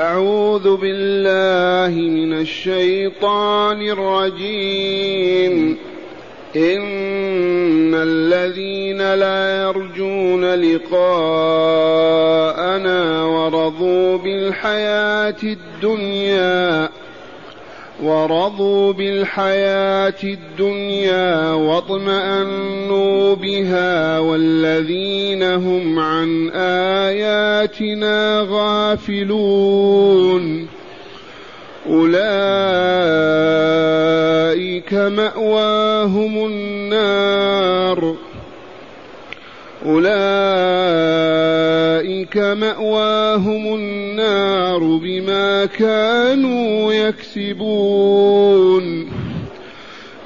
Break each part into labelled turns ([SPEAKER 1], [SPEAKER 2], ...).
[SPEAKER 1] أعوذ بالله من الشيطان الرجيم. إن الذين لا يرجون لقاءنا ورضوا بالحياة الدنيا ورضوا بالحياة الدنيا واطمأنوا بها والذين هم عن آياتنا غافلون. أولئك مأواهم النار. أولئك مأواهم النار بما كانوا يكسبون.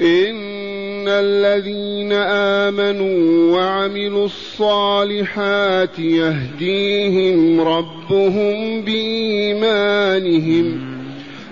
[SPEAKER 1] إن الذين آمنوا وعملوا الصالحات يهديهم ربهم بإيمانهم.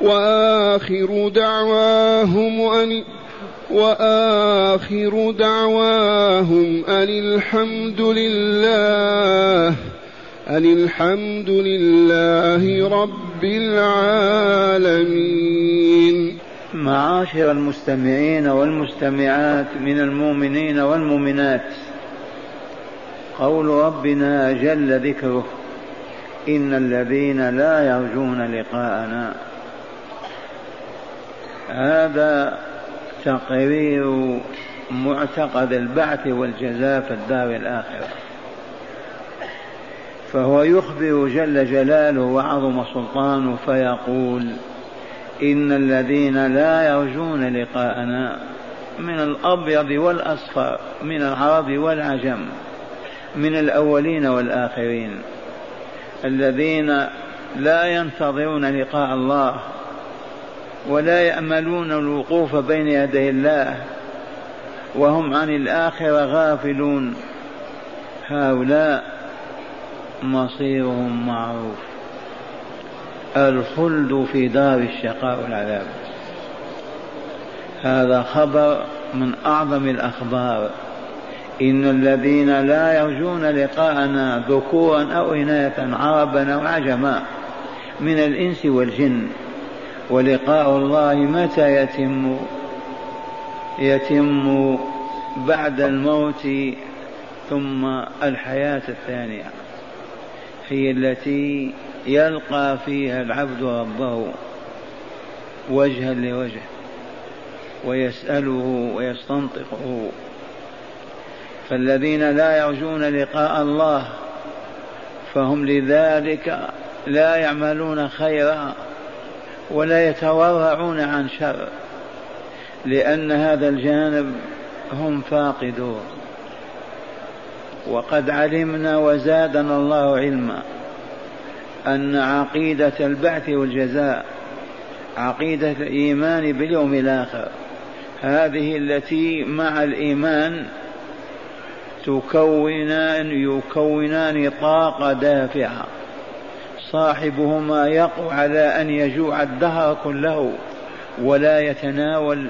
[SPEAKER 1] وآخر دعواهم أن وآخر دعواهم أن الحمد لله أن الحمد لله رب العالمين.
[SPEAKER 2] معاشر المستمعين والمستمعات من المؤمنين والمؤمنات قول ربنا جل ذكره إن الذين لا يرجون لقاءنا هذا تقرير معتقد البعث والجزاء في الدار الآخرة. فهو يخبر جل جلاله وعظم سلطانه فيقول إن الذين لا يرجون لقاءنا من الأبيض والأصفر من العرب والعجم من الأولين والآخرين الذين لا ينتظرون لقاء الله ولا يأملون الوقوف بين يدي الله وهم عن الآخرة غافلون. هؤلاء مصيرهم معروف. الخلد في دار الشقاء والعذاب. هذا خبر من أعظم الأخبار. إن الذين لا يرجون لقاءنا ذكورا أو إناثا عربا أو عجما من الإنس والجن. ولقاء الله متى يتم؟ يتم بعد الموت ثم الحياة الثانية هي التي يلقى فيها العبد ربه وجها لوجه ويسأله ويستنطقه. فالذين لا يرجون لقاء الله فهم لذلك لا يعملون خيرا. ولا يتورعون عن شر لأن هذا الجانب هم فاقدون. وقد علمنا وزادنا الله علما أن عقيدة البعث والجزاء عقيدة الإيمان باليوم الآخر هذه التي مع الإيمان تكونان يكونان طاقة دافعة. صاحبهما يقع على أن يجوع الدهر كله ولا يتناول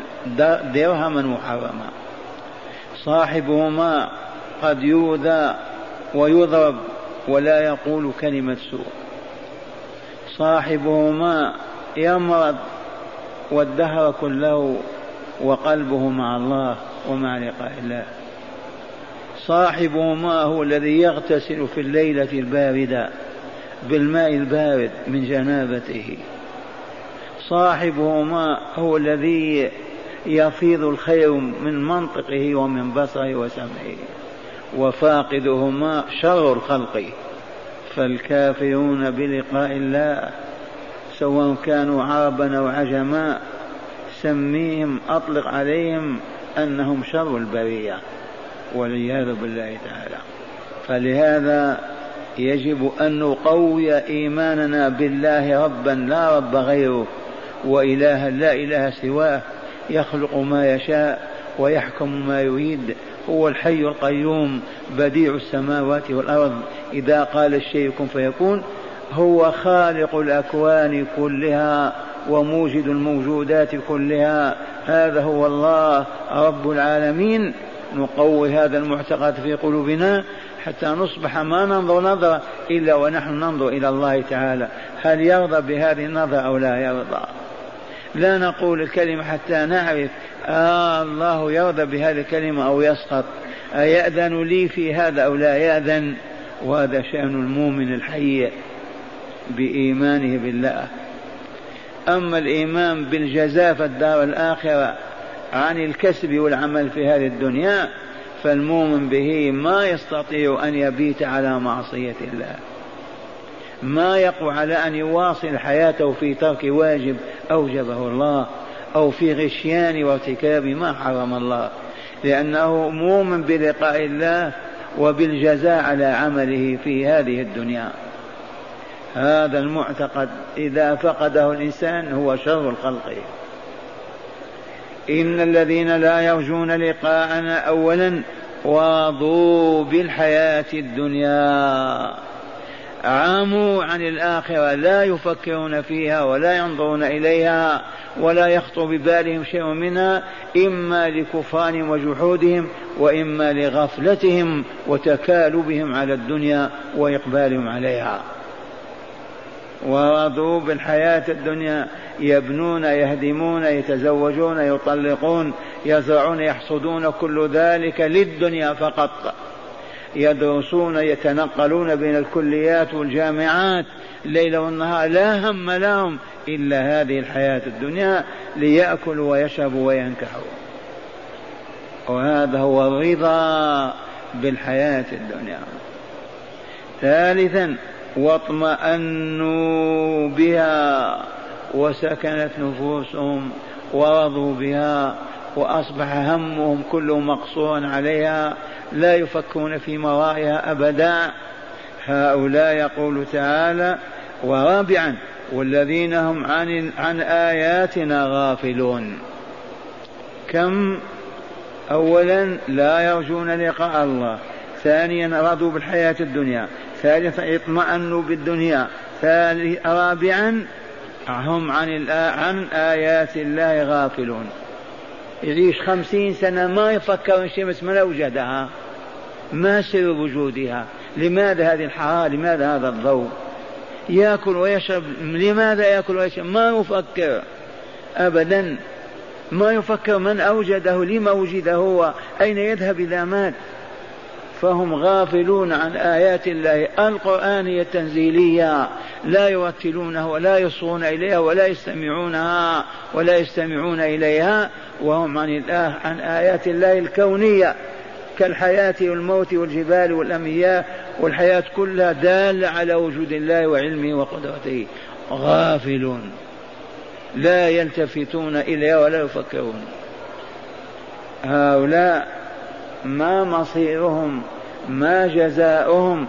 [SPEAKER 2] درهما محرما صاحبهما قد يؤذى ويضرب ولا يقول كلمة سوء. صاحبهما يمرض والدهر كله وقلبه مع الله ومع لقاء الله. صاحبهما هو الذي يغتسل في الليلة الباردة. بالماء البارد من جنابته. صاحبهما هو الذي يفيض الخير من منطقه ومن بصره وسمعه وفاقدهما شر الخلق. فالكافرون بلقاء الله سواء كانوا عربا أو عجما سميهم أطلق عليهم أنهم شر البرية والعياذ بالله تعالى. فلهذا يجب أن نقوي إيماننا بالله ربا لا رب غيره وإلها لا إله سواه يخلق ما يشاء ويحكم ما يريد هو الحي القيوم بديع السماوات والأرض. إذا قال الشيء كن فيكون هو خالق الأكوان كلها وموجد الموجودات كلها. هذا هو الله رب العالمين. نقوي هذا المعتقد في قلوبنا. حتى نصبح ما ننظر نظرة إلا ونحن ننظر إلى الله تعالى. هل يرضى بهذه النظرة أو لا يرضى؟ لا نقول الكلمة حتى نعرف آه الله يرضى بهذه الكلمة أو يسقط. أيأذن لي في هذا أو لا يأذن؟ وهذا شأن المؤمن الحي بإيمانه بالله. أما الإيمان بالجزاء في الدار الآخرة عن الكسب والعمل في هذه الدنيا فالمؤمن به ما يستطيع أن يبيت على معصية الله. ما يقوى على أن يواصل حياته في ترك واجب أوجبه الله أو في غشيان وارتكاب ما حرم الله. لأنه مؤمن بلقاء الله وبالجزاء على عمله في هذه الدنيا. هذا المعتقد إذا فقده الإنسان هو شر الخلق. إن الذين لا يرجون لقاءنا أولا واضوا بالحياة الدنيا. عاموا عن الآخرة لا يفكرون فيها ولا ينظرون إليها ولا يخطر ببالهم شيء منها إما لكفرانهم وجحودهم وإما لغفلتهم وتكالبهم على الدنيا وإقبالهم عليها. ورضوا بالحياة الدنيا يبنون يهدمون يتزوجون يطلقون يزرعون يحصدون كل ذلك للدنيا فقط. يدرسون يتنقلون بين الكليات والجامعات ليل والنهار لا هم لهم إلا هذه الحياة الدنيا ليأكلوا ويشربوا وينكحوا. وهذا هو الرضا بالحياة الدنيا. ثالثا واطمأنوا بها وسكنت نفوسهم ورضوا بها وأصبح همهم كله مقصورا عليها لا يفكرون في مرائها أبدا. هؤلاء يقول تعالى ورابعا والذين هم عن عن آياتنا غافلون. كم؟ أولا لا يرجون لقاء الله. ثانيا رضوا بالحياة الدنيا. ثالثا اطمأنوا بالدنيا. رابعا هم عن عن آيات الله غافلون. يعيش خمسين سنة ما يفكر الشمس من أوجدها؟ ما سر وجودها؟ لماذا هذه الحرارة؟ لماذا هذا الضوء؟ يأكل ويشرب. لماذا يأكل ويشرب؟ ما يفكر أبدا. ما يفكر من أوجده لما وجد هو؟ أين يذهب إذا مات؟ فهم غافلون عن آيات الله. القرآنية التنزيلية لا يرتلونها ولا يصغون إليها ولا يستمعونها ولا يستمعون إليها وهم عن الله عن آيات الله الكونية. كالحياة والموت والجبال والأمياء والحياة كلها دالة على وجود الله وعلمه وقدرته. غافلون. لا يلتفتون إليها ولا يفكرون. هؤلاء ما مصيرهم؟ ما جزاؤهم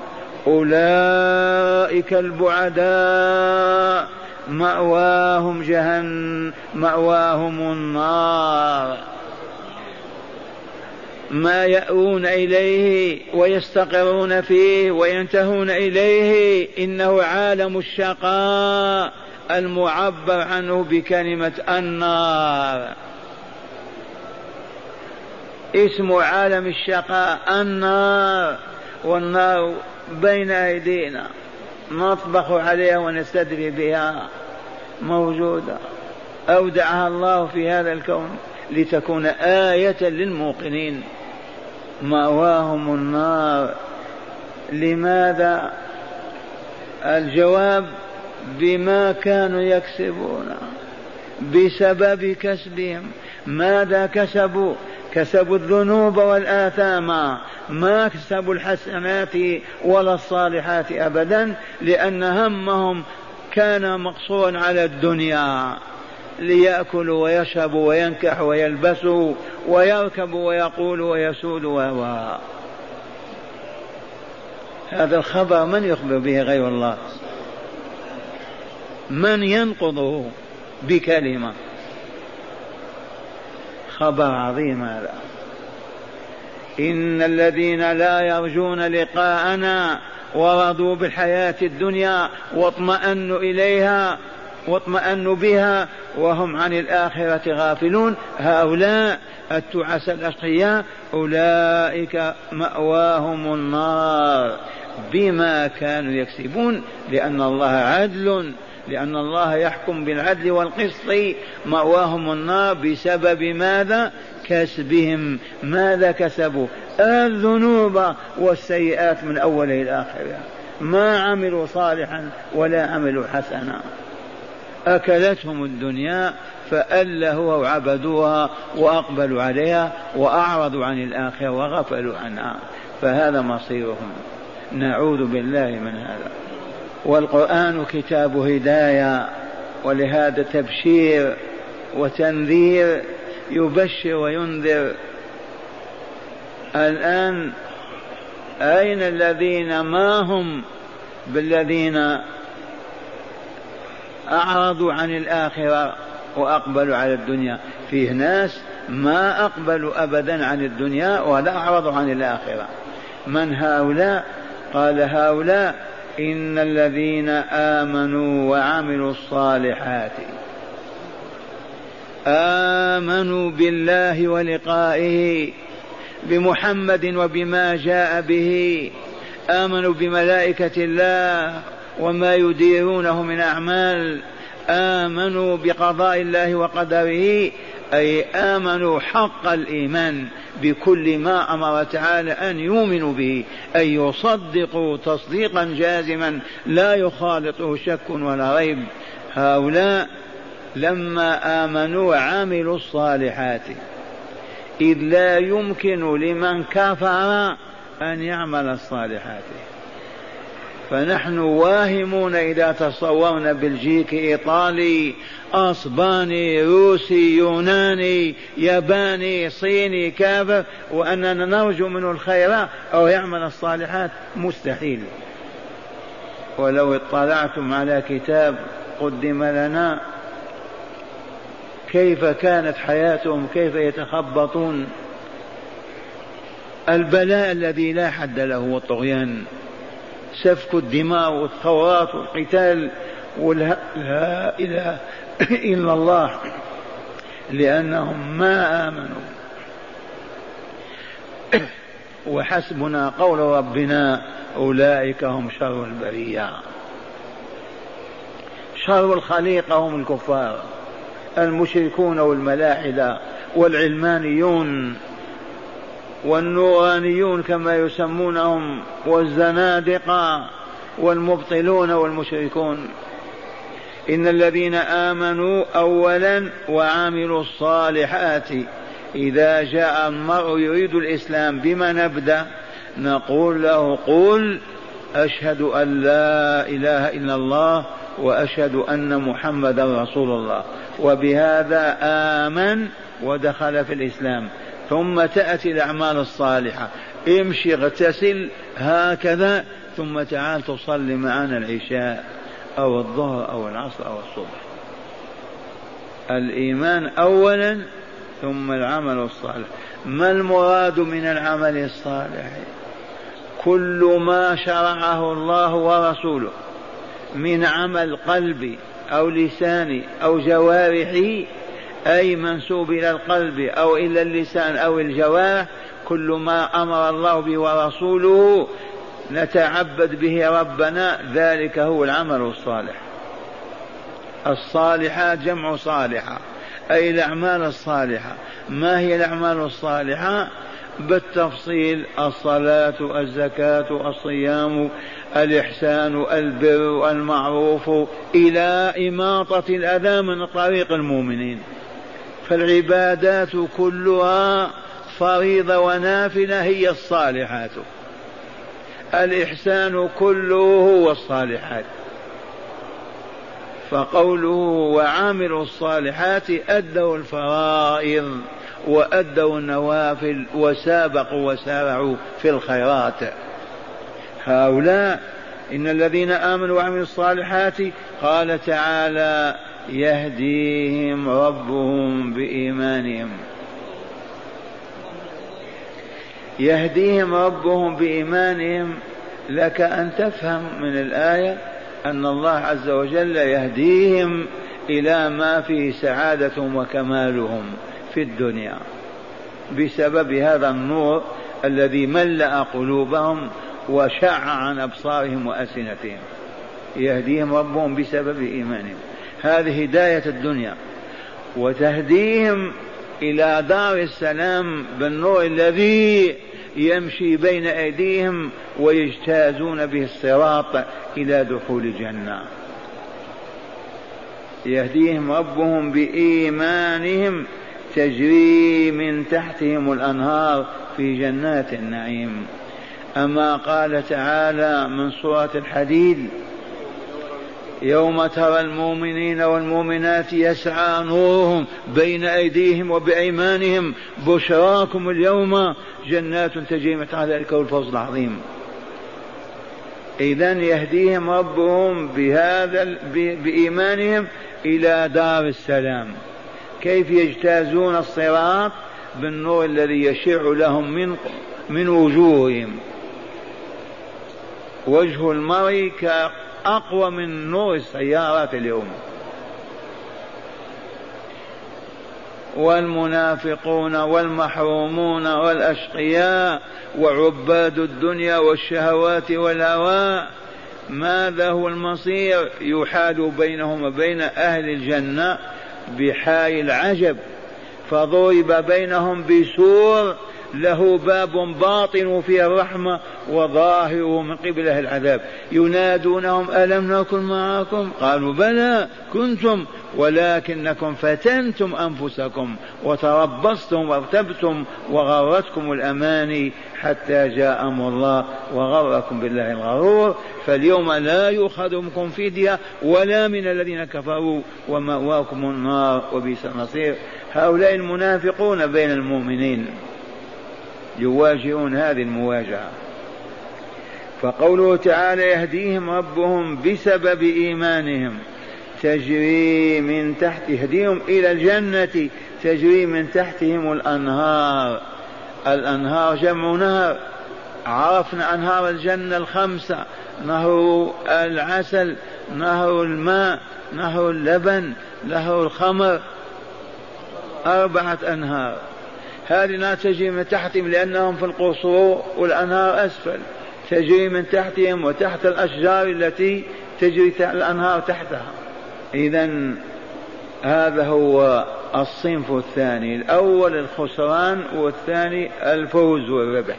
[SPEAKER 2] أولئك البعداء مأواهم جهنم مأواهم النار. ما يأوون إليه ويستقرون فيه وينتهون إليه إنه عالم الشقاء المعبر عنه بكلمة النار. اسم عالم الشقاء النار والنار بين أيدينا. نطبخ عليها ونستدري بها. موجودة. أودعها الله في هذا الكون لتكون آية للموقنين. مأواهم النار. لماذا؟ الجواب بما كانوا يكسبون. بسبب كسبهم. ماذا كسبوا؟ كسبوا الذنوب والآثام ما كسبوا الحسنات ولا الصالحات أبدا لأن همهم كان مقصورا على الدنيا. ليأكلوا ويشربوا وينكحوا ويلبسوا ويركبوا ويقولوا ويسودوا و هذا الخبر من يخبر به غير الله؟ من ينقضه بكلمة؟ خبر عظيم هذا. إن الذين لا يرجون لقاءنا ورضوا بالحياة الدنيا واطمأنوا إليها واطمأنوا بها وهم عن الآخرة غافلون. هؤلاء التعس الأشقياء أولئك مأواهم النار. بما كانوا يكسبون لأن الله عدل لأن الله يحكم بالعدل والقسط مأواهم النار. بسبب ماذا؟ كسبهم. ماذا كسبوا؟ الذنوب والسيئات من أول إلى آخرها ما عملوا صالحا ولا عملوا حسنا. أكلتهم الدنيا فألهوا وعبدوها وأقبلوا عليها وأعرضوا عن الآخرة وغفلوا عنها. فهذا مصيرهم. نعوذ بالله من هذا. والقرآن كتاب هداية ولهذا تبشير وتنذير يبشر وينذر. الآن أين الذين ما هم بالذين أعرضوا عن الآخرة وأقبلوا على الدنيا؟ فيه ناس ما أقبلوا أبدا عن الدنيا ولا أعرضوا عن الآخرة. من هؤلاء؟ قال هؤلاء إن الذين آمنوا وعملوا الصالحات آمنوا بالله ولقائه بمحمد وبما جاء به آمنوا بملائكة الله وما يديرونه من أعمال آمنوا بقضاء الله وقدره أي آمنوا حق الإيمان. بكل ما أمر تعالى أن يؤمنوا به أن يصدقوا تصديقا جازما لا يخالطه شك ولا ريب. هؤلاء لما آمنوا وعملوا الصالحات إذ لا يمكن لمن كفر أن يعمل الصالحات. فنحن واهمون إذا تصورنا بلجيكي إيطالي أسباني روسي يوناني ياباني صيني كافر وأننا نرجو منه الخير أو يعمل الصالحات مستحيل. ولو اطلعتم على كتاب قدم لنا كيف كانت حياتهم؟ كيف يتخبطون؟ البلاء الذي لا حد له والطغيان. سفك الدماء والثورات والقتال ولا لا إله إلا الله لأنهم ما آمنوا. وحسبنا قول ربنا أولئك هم شر البرية. شر الخليقة هم الكفار المشركون والملاحدة والعلمانيون. والنورانيون كما يسمونهم والزنادقة والمبطلون والمشركون. إن الذين آمنوا أولا وعملوا الصالحات إذا جاء المرء يريد الإسلام بما نبدأ نقول له قل أشهد أن لا إله إلا الله وأشهد أن محمدا رسول الله. وبهذا آمن ودخل في الإسلام. ثم تأتي الأعمال الصالحة. امشي اغتسل هكذا ثم تعال تصلي معنا العشاء أو الظهر أو العصر أو الصبح. الإيمان أولا ثم العمل الصالح. ما المراد من العمل الصالح؟ كل ما شرعه الله ورسوله من عمل قلبي أو لساني أو جوارحي أي منسوب إلى القلب أو إلى اللسان أو الجوارح كل ما أمر الله به ورسوله نتعبد به ربنا ذلك هو العمل الصالح. الصالحات جمع صالحة أي الأعمال الصالحة. ما هي الأعمال الصالحة؟ بالتفصيل الصلاة الزكاة الصيام الإحسان البر المعروف إلى إماطة الأذى من طريق المؤمنين. فالعبادات كلها فريضة ونافلة هي الصالحات. الإحسان كله هو الصالحات. فقوله وعاملوا الصالحات أدوا الفرائض وأدوا النوافل وسابقوا وسارعوا في الخيرات. هؤلاء إن الذين آمنوا وعملوا الصالحات قال تعالى يهديهم ربهم بإيمانهم. يهديهم ربهم بإيمانهم لك أن تفهم من الآية أن الله عز وجل يهديهم إلى ما فيه سعادتهم وكمالهم في الدنيا. بسبب هذا النور الذي ملأ قلوبهم وشع عن أبصارهم وألسنتهم. يهديهم ربهم بسبب إيمانهم. هذه هداية الدنيا. وتهديهم إلى دار السلام بالنور الذي يمشي بين أيديهم ويجتازون به الصراط إلى دخول الجنة. يهديهم ربهم بإيمانهم تجري من تحتهم الأنهار في جنات النعيم. أما قال تعالى من سورة الحديد يوم ترى المؤمنين والمؤمنات يسعى نورهم بين أيديهم وبأيمانهم. بشراكم اليوم جنات تجري من تحت ذلك الفوز العظيم. إذا يهديهم ربهم بهذا بإيمانهم إلى دار السلام. كيف يجتازون الصراط؟ بالنور الذي يشع لهم من من وجوههم. وجه المرء أقوى من نور السيارات اليوم. والمنافقون والمحرومون والأشقياء وعباد الدنيا والشهوات والهواء ماذا هو المصير؟ يحال بينهم وبين أهل الجنة بحال العجب فضرب بينهم بسور له باب باطن فيه الرحمة وظاهره من قبله العذاب. ينادونهم ألم نكن معكم؟ قالوا بلى كنتم ولكنكم فتنتم أنفسكم وتربصتم وارتبتم وغرتكم الأماني حتى جاء أمر الله وغركم بالله الغرور. فاليوم لا يؤخذ منكم فدية ولا من الذين كفروا ومأواكم النار وبئس المصير. هؤلاء المنافقون بين المؤمنين. يواجهون هذه المواجهة. فقوله تعالى يهديهم ربهم بسبب إيمانهم. تجري من تحت يهديهم إلى الجنة. تجري من تحتهم الأنهار. الأنهار جمع نهر. عرفنا أنهار الجنة الخمسة نهر العسل نهر الماء نهر اللبن نهر الخمر. أربعة أنهار. هذه لا تجري من تحتهم لأنهم في القصور والأنهار أسفل. تجري من تحتهم وتحت الأشجار التي تجري الأنهار تحتها. إذا هذا هو الصنف الثاني. الأول الخسران والثاني الفوز والربح.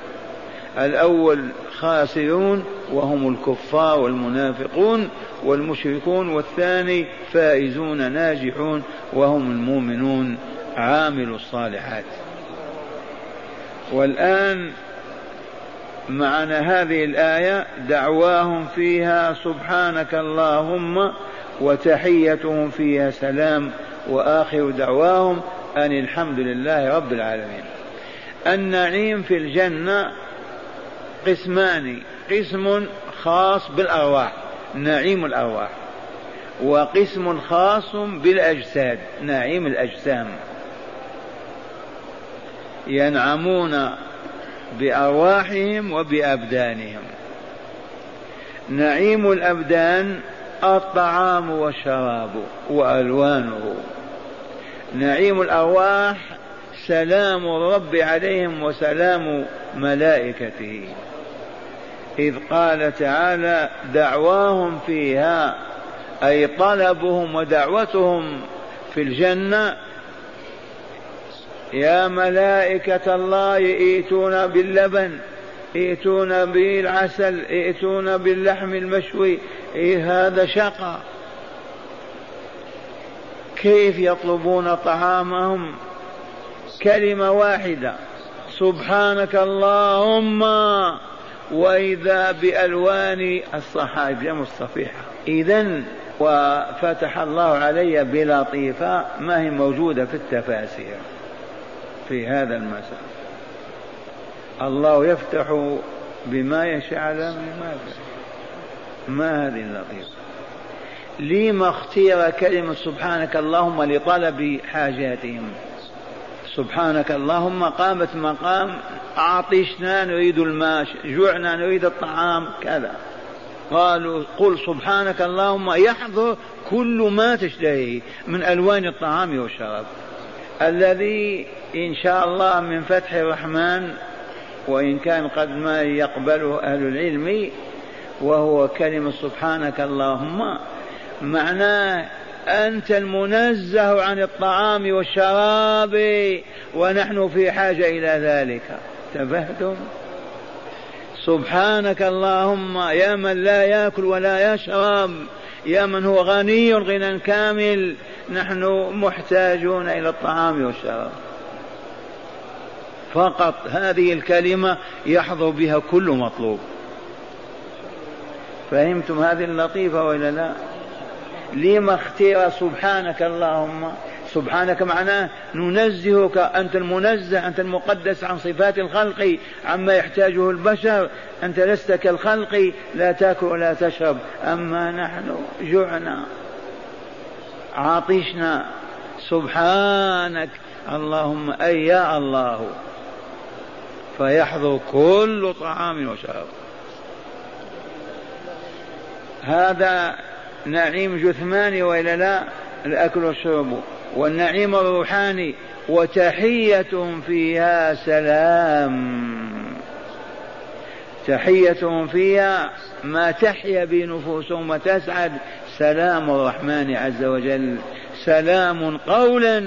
[SPEAKER 2] الأول خاسرون وهم الكفار والمنافقون والمشركون والثاني فائزون ناجحون وهم المؤمنون. عاملوا الصالحات. والآن معنى هذه الآية دعواهم فيها سبحانك اللهم وتحيتهم فيها سلام وآخر دعواهم أن الحمد لله رب العالمين. النعيم في الجنة قسمان قسم خاص بالأرواح نعيم الأرواح وقسم خاص بالأجساد نعيم الأجسام. ينعمون بأرواحهم وبأبدانهم. نعيم الأبدان الطعام والشراب وألوانه. نعيم الأرواح سلام الرب عليهم وسلام ملائكته. إذ قال تعالى دعواهم فيها أي طلبهم ودعوتهم في الجنة يا ملائكة الله ائتونا باللبن ائتونا بالعسل ائتونا باللحم المشوي. إيه هذا شقى كيف يطلبون طعامهم؟ كلمة واحدة سبحانك اللهم. وإذا بألوان الصحائف جمع الصفيحة إذا وفتح الله علي بلطيفة ما هي موجودة في التفاسير. في هذا المساء. الله يفتح بما يشاء على ما ما هذه اللطيفة؟ لما اختير كلمة سبحانك اللهم لطلب حاجاتهم. سبحانك اللهم قامت مقام عطشنا نريد الماء جوعنا نريد الطعام كذا. قالوا قل سبحانك اللهم يحضر كل ما تشتهيه من ألوان الطعام والشراب. الذي إن شاء الله من فتح الرحمن وإن كان قد ما يقبله أهل العلم وهو كلمة سبحانك اللهم. معناه أنت المنزه عن الطعام والشراب ونحن في حاجة إلى ذلك. تفهتم سبحانك اللهم يا من لا يأكل ولا يشرب يا من هو غني غنى كامل نحن محتاجون إلى الطعام والشراب. فقط هذه الكلمة يحظى بها كل مطلوب. فهمتم هذه اللطيفة ولا لا؟ لما اختير سبحانك اللهم؟ سبحانك معناه ننزهك أنت المنزه أنت المقدس عن صفات الخلق عما يحتاجه البشر. أنت لست كالخلق لا تأكل ولا تشرب. أما نحن جعنا عطشنا سبحانك اللهم أي يا الله. فيحضر كل طعام وشراب. هذا نعيم جثماني وإلا لا؟ الأكل والشرب. والنعيم الروحاني وتحيتهم فيها سلام. تحيتهم فيها ما تحيا به نفوسهم وتسعد. سلام الرحمن عز وجل. سلام قولا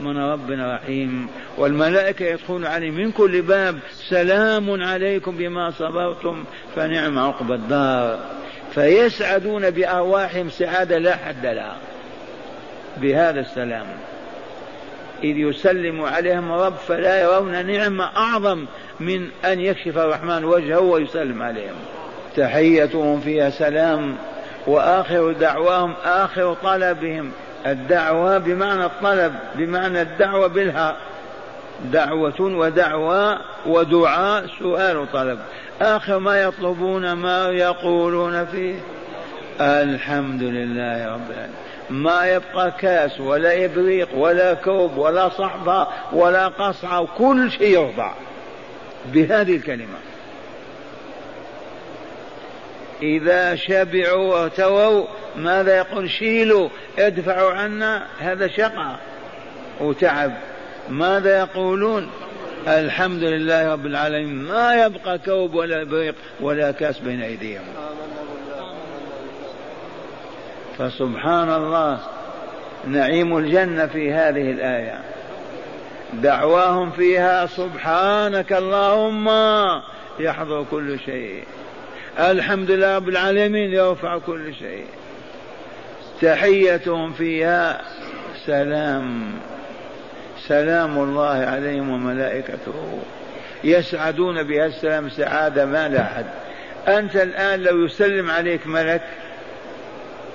[SPEAKER 2] من رب رحيم. والملائكة يدخلون عليه من كل باب. سلام عليكم بما صبرتم فنعم عقب الدار. فيسعدون بأرواحهم سعادة لا حد لها. بهذا السلام. إذ يسلم عليهم رب فلا يرون نعمة أعظم من أن يكشف الرحمن وجهه ويسلم عليهم. تحيتهم فيها سلام. وآخر دعواهم آخر طلبهم الدعوة بمعنى الطلب بمعنى الدعوة بالها دعوة ودعوة ودعاء سؤال وطلب. آخر ما يطلبون ما يقولون فيه. الحمد لله رب العالمين. ما يبقى كاس ولا إبريق ولا كوب ولا صحبة ولا قصعة وكل شيء يرضع بهذه الكلمة. إذا شبعوا وارتووا ماذا يقول؟ شيلوا ادفعوا عنا هذا شقى وتعب. ماذا يقولون؟ الحمد لله رب العالمين ما يبقى كوب ولا بريق ولا كاس بين أيديهم. فسبحان الله نعيم الجنة في هذه الآية. دعواهم فيها سبحانك اللهم يحضر كل شيء. الحمد لله رب العالمين يرفع كل شيء. تحيتهم فيها. سلام. سلام الله عليهم وملائكته. يسعدون بها. السلام سعادة ما لا حد أنت الآن لو يسلم عليك ملك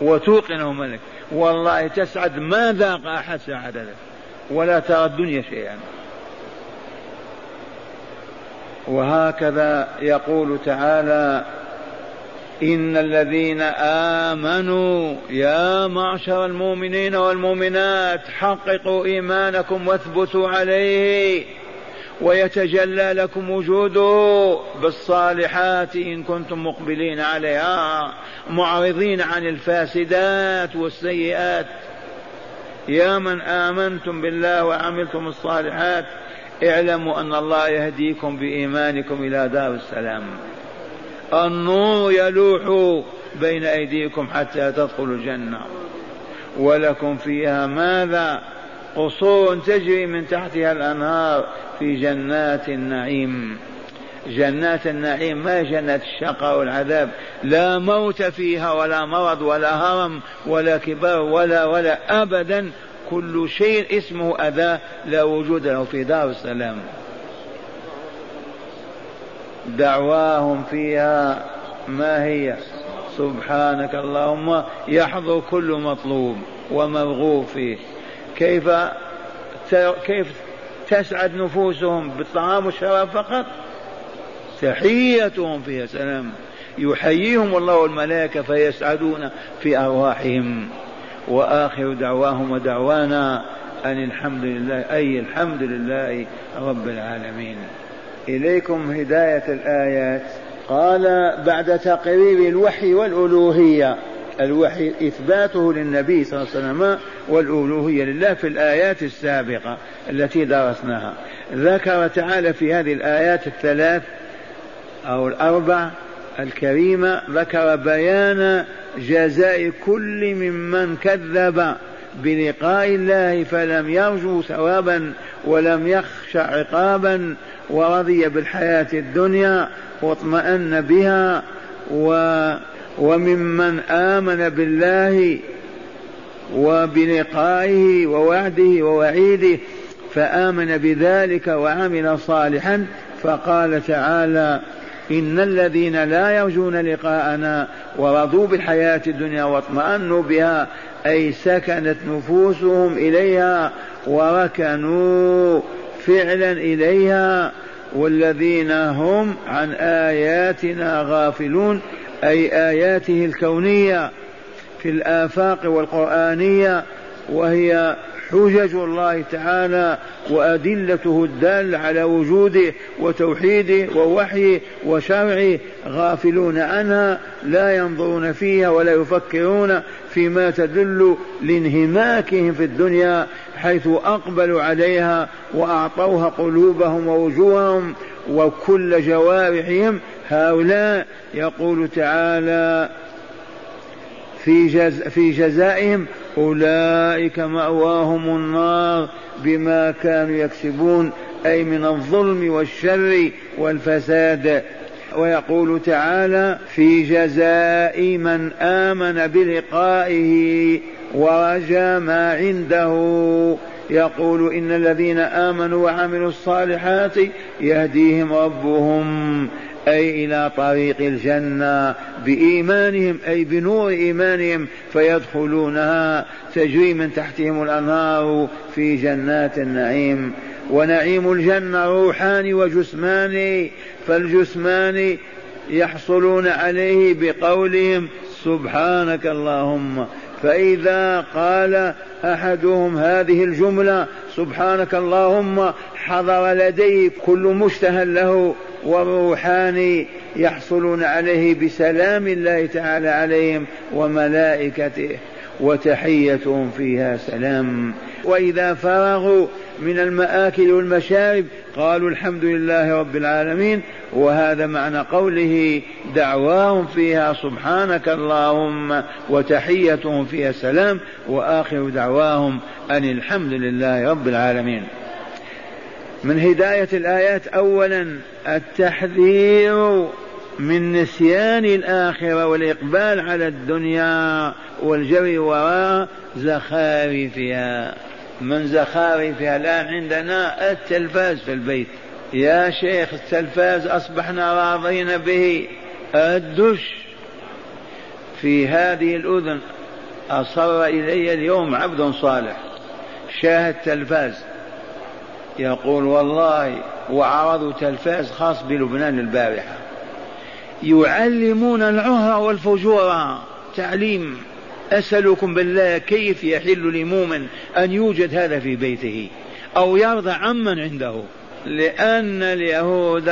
[SPEAKER 2] وتوقنه ملك والله تسعد ما ذاق أحد سعادتك ولا ترى الدنيا شيئا. وهكذا يقول تعالى إن الذين آمنوا يا معشر المؤمنين والمؤمنات حققوا إيمانكم واثبتوا عليه ويتجلى لكم وجوده بالصالحات إن كنتم مقبلين عليها معرضين عن الفاسدات والسيئات يا من آمنتم بالله وعملتم الصالحات اعلموا أن الله يهديكم بإيمانكم إلى دار السلام النور يلوح بين أيديكم حتى تدخلوا الجنة. ولكم فيها ماذا؟ قصور تجري من تحتها الأنهار في جنات النعيم. جنات النعيم ما جنات الشقاء والعذاب؟ لا موت فيها ولا مرض ولا هرم ولا كبار ولا ولا أبدا. كل شيء اسمه أذى لا وجود له في دار السلام. دعواهم فيها ما هي؟ سبحانك اللهم يحضر كل مطلوب ومرغوب فيه. كيف كيف تسعد نفوسهم؟ بالطعام والشراب فقط. تحيتهم فيها سلام. يحييهم الله والملائكة فيسعدون في أرواحهم. وآخر دعواهم ودعوانا أن الحمد لله أي الحمد لله رب العالمين. إليكم هداية الآيات. قال بعد تقرير الوحي والألوهية. الوحي إثباته للنبي صلى الله عليه وسلم والألوهية لله في الآيات السابقة التي درسناها. ذكر تعالى في هذه الآيات الثلاث أو الأربع الكريمة ذكر بيان جزاء كل ممن كذب. بلقاء الله فلم يرجو ثوابا ولم يخش عقابا ورضي بالحياة الدنيا واطمأن بها و وممن آمن بالله وبلقائه ووعده ووعيده فآمن بذلك وعمل صالحا فقال تعالى إن الذين لا يرجون لقاءنا ورضوا بالحياة الدنيا واطمأنوا بها أي سكنت نفوسهم إليها وركنوا فعلا إليها والذين هم عن آياتنا غافلون أي آياته الكونية في الآفاق والقرآنية وهي حجج الله تعالى وأدلته الدالة على وجوده وتوحيده ووحيه وشرعه. غافلون عنها لا ينظرون فيها ولا يفكرون فيما تدل لانهماكهم في الدنيا حيث أقبلوا عليها وأعطوها قلوبهم ووجوههم وكل جوارحهم. هؤلاء يقول تعالى في, جز في جزائهم أولئك مأواهم النار بما كانوا يكسبون أي من الظلم والشر والفساد. ويقول تعالى في جزاء من آمن بلقائه ورجى ما عنده. يقول إن الذين آمنوا وعملوا الصالحات يهديهم ربهم. أي إلى طريق الجنة بإيمانهم أي بنور إيمانهم فيدخلونها تجري من تحتهم الأنهار في جنات النعيم. ونعيم الجنة روحان وجسمان فالجسمان يحصلون عليه بقولهم سبحانك اللهم. فإذا قال أحدهم هذه الجملة سبحانك اللهم حضر لديه كل مشتهى له. والروحان يحصلون عليه بسلام الله تعالى عليهم وملائكته وتحيتهم فيها سلام. وإذا فرغوا من المآكل والمشارب قالوا الحمد لله رب العالمين وهذا معنى قوله دعواهم فيها سبحانك اللهم وتحيتهم فيها سلام وآخر دعواهم أن الحمد لله رب العالمين. من هداية الآيات أولا التحذير من نسيان الآخرة والإقبال على الدنيا والجري وراء زخارفها. من زخارفها الآن عندنا التلفاز في البيت. يا شيخ التلفاز أصبحنا راضين به. الدش في هذه الأذن أصر إلي اليوم عبد صالح. شاهد تلفاز. يقول والله وعرضوا تلفاز خاص بلبنان البارحة. يعلمون العهر والفجور. تعليم. أسألكم بالله كيف يحل لمؤمن أن يوجد هذا في بيته أو يرضى عمن عنده؟ لأن اليهود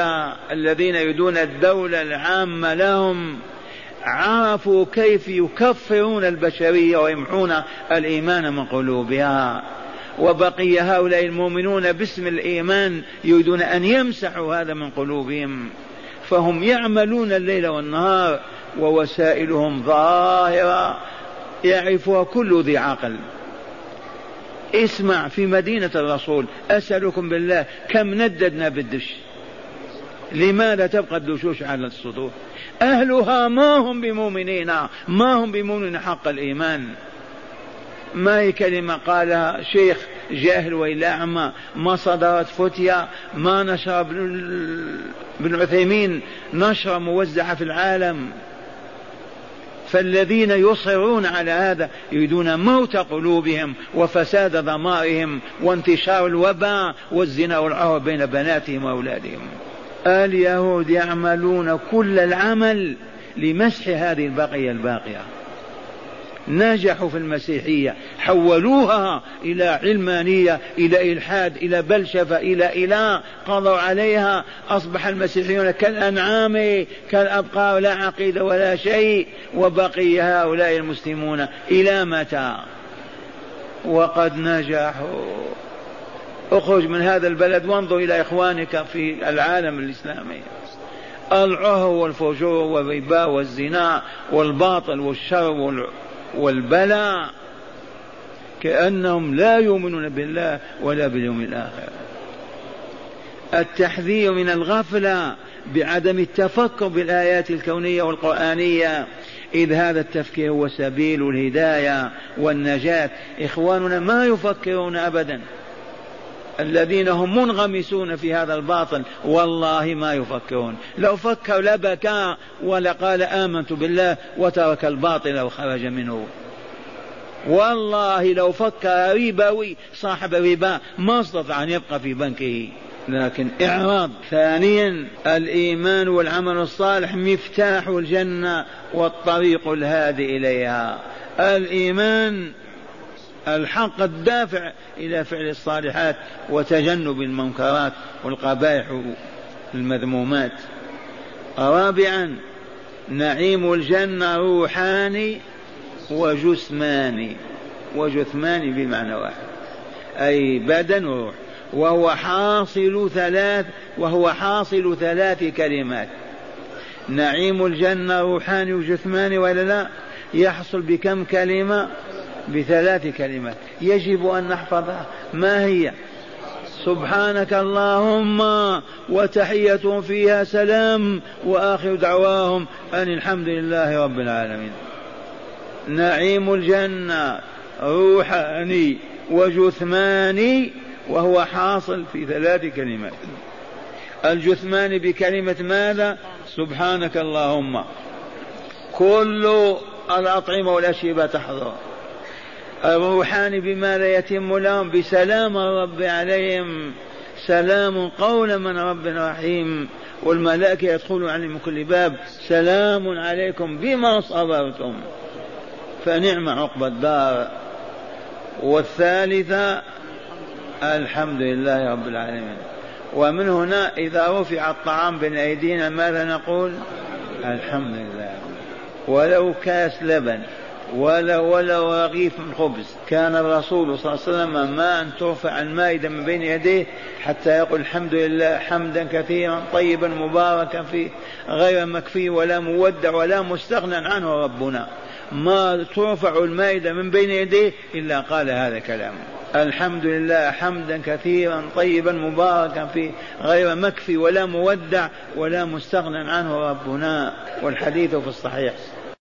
[SPEAKER 2] الذين يريدون الدولة العامة لهم عرفوا كيف يكفرون البشرية ويمحون الإيمان من قلوبها. وبقي هؤلاء المؤمنون باسم الإيمان يريدون أن يمسحوا هذا من قلوبهم. فهم يعملون الليل والنهار ووسائلهم ظاهرة يعرفها كل ذي عقل. اسمع في مدينة الرسول أسألكم بالله كم نددنا بالدش؟ لماذا تبقى الدشوش على السطوح؟ أهلها ما هم بمؤمنين ما هم بمؤمنين حق الإيمان. ما هي كلمة قالها شيخ جاهل وإلا أعمى ما صدرت فتية ما نشر ابن عثيمين نشرة موزعة في العالم. فالذين يصرون على هذا يريدون موت قلوبهم وفساد ضمائرهم وانتشار الوباء والزنا والعهر بين بناتهم وأولادهم. اليهود يعملون كل العمل لمسح هذه البقية الباقية. نجحوا في المسيحية حولوها إلى علمانية إلى إلحاد إلى بلشفة إلى إلى قضوا عليها. أصبح المسيحيون كالأنعام كالأبقار لا عقيدة ولا شيء. وبقي هؤلاء المسلمون إلى متى؟ وقد نجحوا. اخرج من هذا البلد وانظر إلى إخوانك في العالم الإسلامي. العهر والفجور والربا والزنا والباطل والشر والبلاء كأنهم لا يؤمنون بالله ولا باليوم الآخر. التحذير من الغفلة بعدم التفكر بالآيات الكونية والقرآنية. إذ هذا التفكير هو سبيل الهداية والنجاة. إخواننا ما يفكرون أبدا. الذين هم منغمسون في هذا الباطل والله ما يفكرون. لو فكر لبكى ولقال آمنت بالله وترك الباطل وخرج منه. والله لو فكر ربوي صاحب الربا ما استطاع أن يبقى في بنكه. لكن إعراض. ثانيا الإيمان والعمل الصالح مفتاح الجنة والطريق الهادي إليها. الإيمان الحق الدافع إلى فعل الصالحات وتجنب المنكرات والقبائح المذمومات. رابعا نعيم الجنة روحاني وجسماني وجثمان بمعنى واحد. أي بدن وروح. وهو حاصل ثلاث وهو حاصل ثلاث كلمات. نعيم الجنة روحاني وجثماني ولا لا؟ يحصل بكم كلمة بثلاث كلمات. يجب أن نحفظها. ما هي؟ سبحانك اللهم وتحيتهم فيها سلام وآخر دعواهم أن الحمد لله رب العالمين. نعيم الجنة روحاني وجثماني وهو حاصل في ثلاث كلمات. الجثمان بكلمة ماذا؟ سبحانك اللهم. كل الأطعمة والأشربة تحضر. الروحان بما لا يتم لهم بسلام الرب عليهم. سلام قولا من رب رحيم. والملائكة يدخلون عليهم من كل باب. سلام عليكم بما صبرتم. فنعم عقب الدار. والثالثة الحمد لله رب العالمين. ومن هنا إذا رفع الطعام بين أيدينا ماذا نقول؟ الحمد لله. ولو كاس لبن. ولا ولا رغيف خبز. كان الرسول صلى الله عليه وسلم ما أن ترفع المائدة من بين يديه حتى يقول الحمد لله حمدا كثيرا طيبا مباركا فيه غير مكفي ولا مودع ولا مستغنى عنه ربنا. ما ترفع المائدة من بين يديه إلا قال هذا كلام. الحمد لله حمدا كثيرا طيبا مباركا فيه غير مكفي ولا مودع ولا مستغنى عنه ربنا. والحديث في الصحيح.